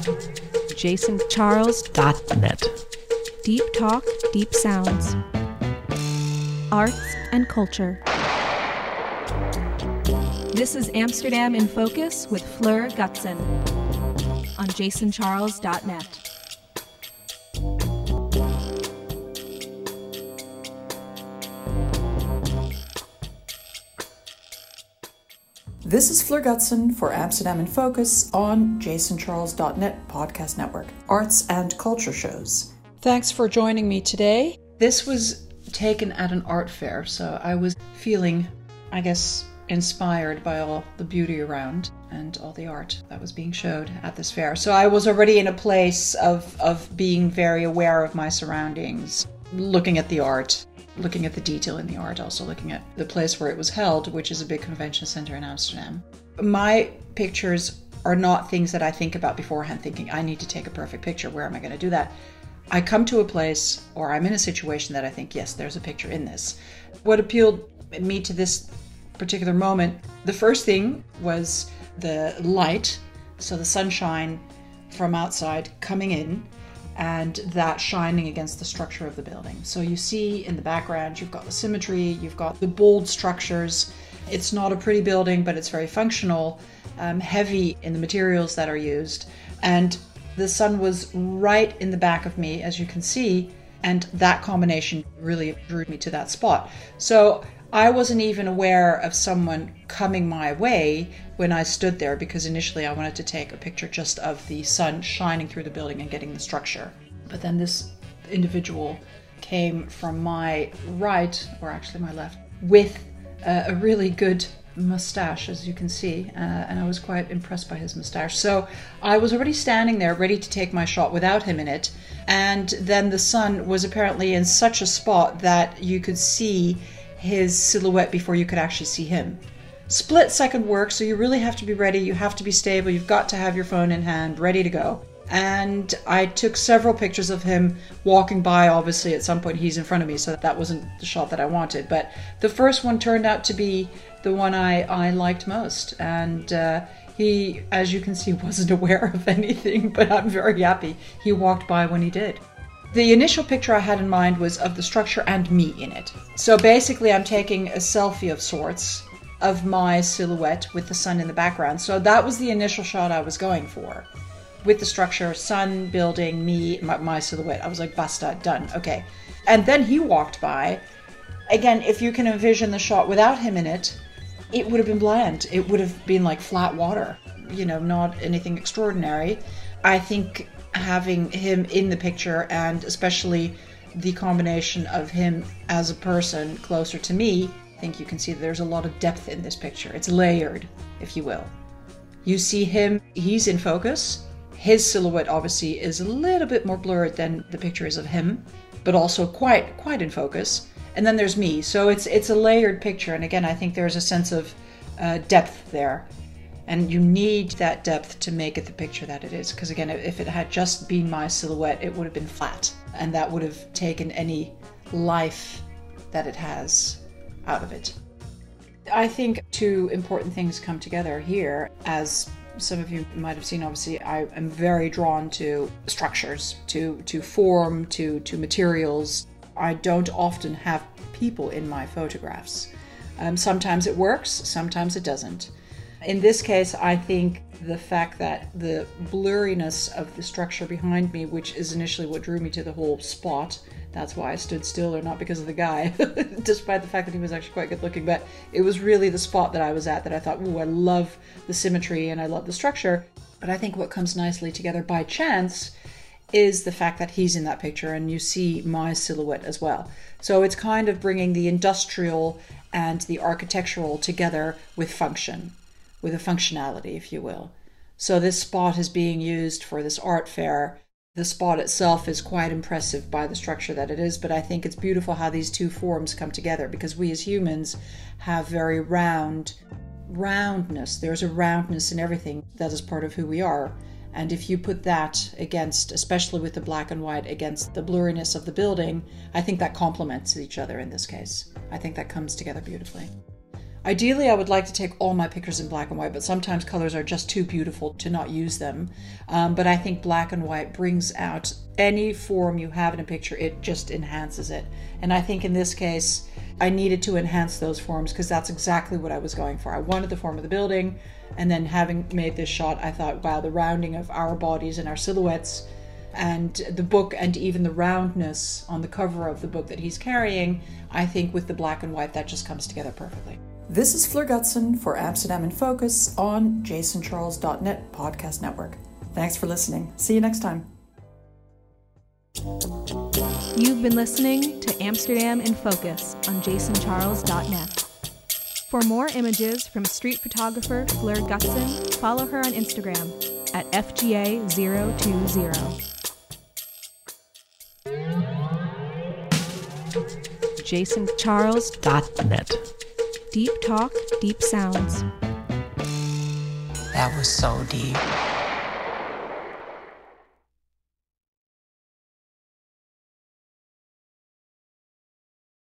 JasonCharles.net. Deep talk, deep sounds. Arts and culture. This is Amsterdam in Focus with Fleur Gutson on JasonCharles.net. This is Fleur Gutson for Amsterdam in Focus on JasonCharles.net podcast network, arts and culture shows. Thanks for joining me today. This was taken at an art fair, so I was feeling, I guess, inspired by all the beauty around and all the art that was being showed at this fair. So I was already in a place of, of being very aware of my surroundings, looking at the art, looking at the detail in the art, also looking at the place where it was held, which is a big convention center in Amsterdam. My pictures are not things that I think about beforehand, thinking, I need to take a perfect picture. Where am I going to do that? I come to a place or I'm in a situation that I think, yes, there's a picture in this. What appealed me to this particular moment, the first thing was the light, so the sunshine from outside coming in and that shining against the structure of the building. So you see in the background, you've got the symmetry, you've got the bold structures. It's not a pretty building, but it's very functional, um, heavy in the materials that are used. And the sun was right in the back of me, as you can see, and that combination really drew me to that spot. So I wasn't even aware of someone coming my way when I stood there because initially I wanted to take a picture just of the sun shining through the building and getting the structure. But then this individual came from my right, or actually my left, with a really good mustache, as you can see, uh, and I was quite impressed by his mustache. So I was already standing there ready to take my shot without him in it, and then the sun was apparently in such a spot that you could see his silhouette before you could actually see him. Split second work, so you really have to be ready, you have to be stable, you've got to have your phone in hand, ready to go. And I took several pictures of him walking by. Obviously, at some point, he's in front of me, so that wasn't the shot that I wanted. But the first one turned out to be the one I, I liked most. And uh, he, as you can see, wasn't aware of anything, but I'm very happy he walked by when he did. The initial picture I had in mind was of the structure and me in it. So basically, I'm taking a selfie of sorts of my silhouette with the sun in the background. So that was the initial shot I was going for. With the structure, sun, building, me, my, my silhouette. I was like, basta, done, okay. And then he walked by. Again, if you can envision the shot without him in it, it would have been bland. It would have been like flat water, you know, not anything extraordinary. I think having him in the picture and especially the combination of him as a person closer to me, I think you can see there's a lot of depth in this picture. It's layered, if you will. You see him, he's in focus. His silhouette obviously is a little bit more blurred than the picture is of him, but also quite quite in focus. And then there's me. So it's it's a layered picture and again I think there's a sense of uh, depth there and you need that depth to make it the picture that it is. Because again if it had just been my silhouette it would have been flat. And that would have taken any life that it has out of it. I think two important things come together here. As some of you might have seen obviously i am very drawn to structures to to form to to materials. I don't often have people in my photographs. Um, sometimes it works sometimes it doesn't in this case, I think the fact that the blurriness of the structure behind me, which is initially what drew me to the whole spot, that's why I stood still, or not because of the guy, despite the fact that he was actually quite good looking. But it was really the spot that I was at that I thought, ooh, I love the symmetry and I love the structure. But I think what comes nicely together by chance is the fact that he's in that picture and you see my silhouette as well. So it's kind of bringing the industrial and the architectural together with function with a functionality, if you will. So this spot is being used for this art fair. The spot itself is quite impressive by the structure that it is, but I think it's beautiful how these two forms come together because we as humans have very round roundness. There's a roundness in everything that is part of who we are. And if you put that against, especially with the black and white, against the blurriness of the building, I think that complements each other in this case. I think that comes together beautifully. Ideally, I would like to take all my pictures in black and white, but sometimes colors are just too beautiful to not use them. Um, but I think black and white brings out any form you have in a picture, it just enhances it. And I think in this case, I needed to enhance those forms because that's exactly what I was going for. I wanted the form of the building, and then having made this shot, I thought, wow, the rounding of our bodies and our silhouettes and the book and even the roundness on the cover of the book that he's carrying, I think with the black and white, that just comes together perfectly. This is Fleur Gutson for Amsterdam in Focus on jasoncharles.net podcast network. Thanks for listening. See you next time. You've been listening to Amsterdam in Focus on jasoncharles.net. For more images from street photographer Fleur Gutson, follow her on Instagram at FGA020. jasoncharles.net. Deep talk, deep sounds. That was so deep.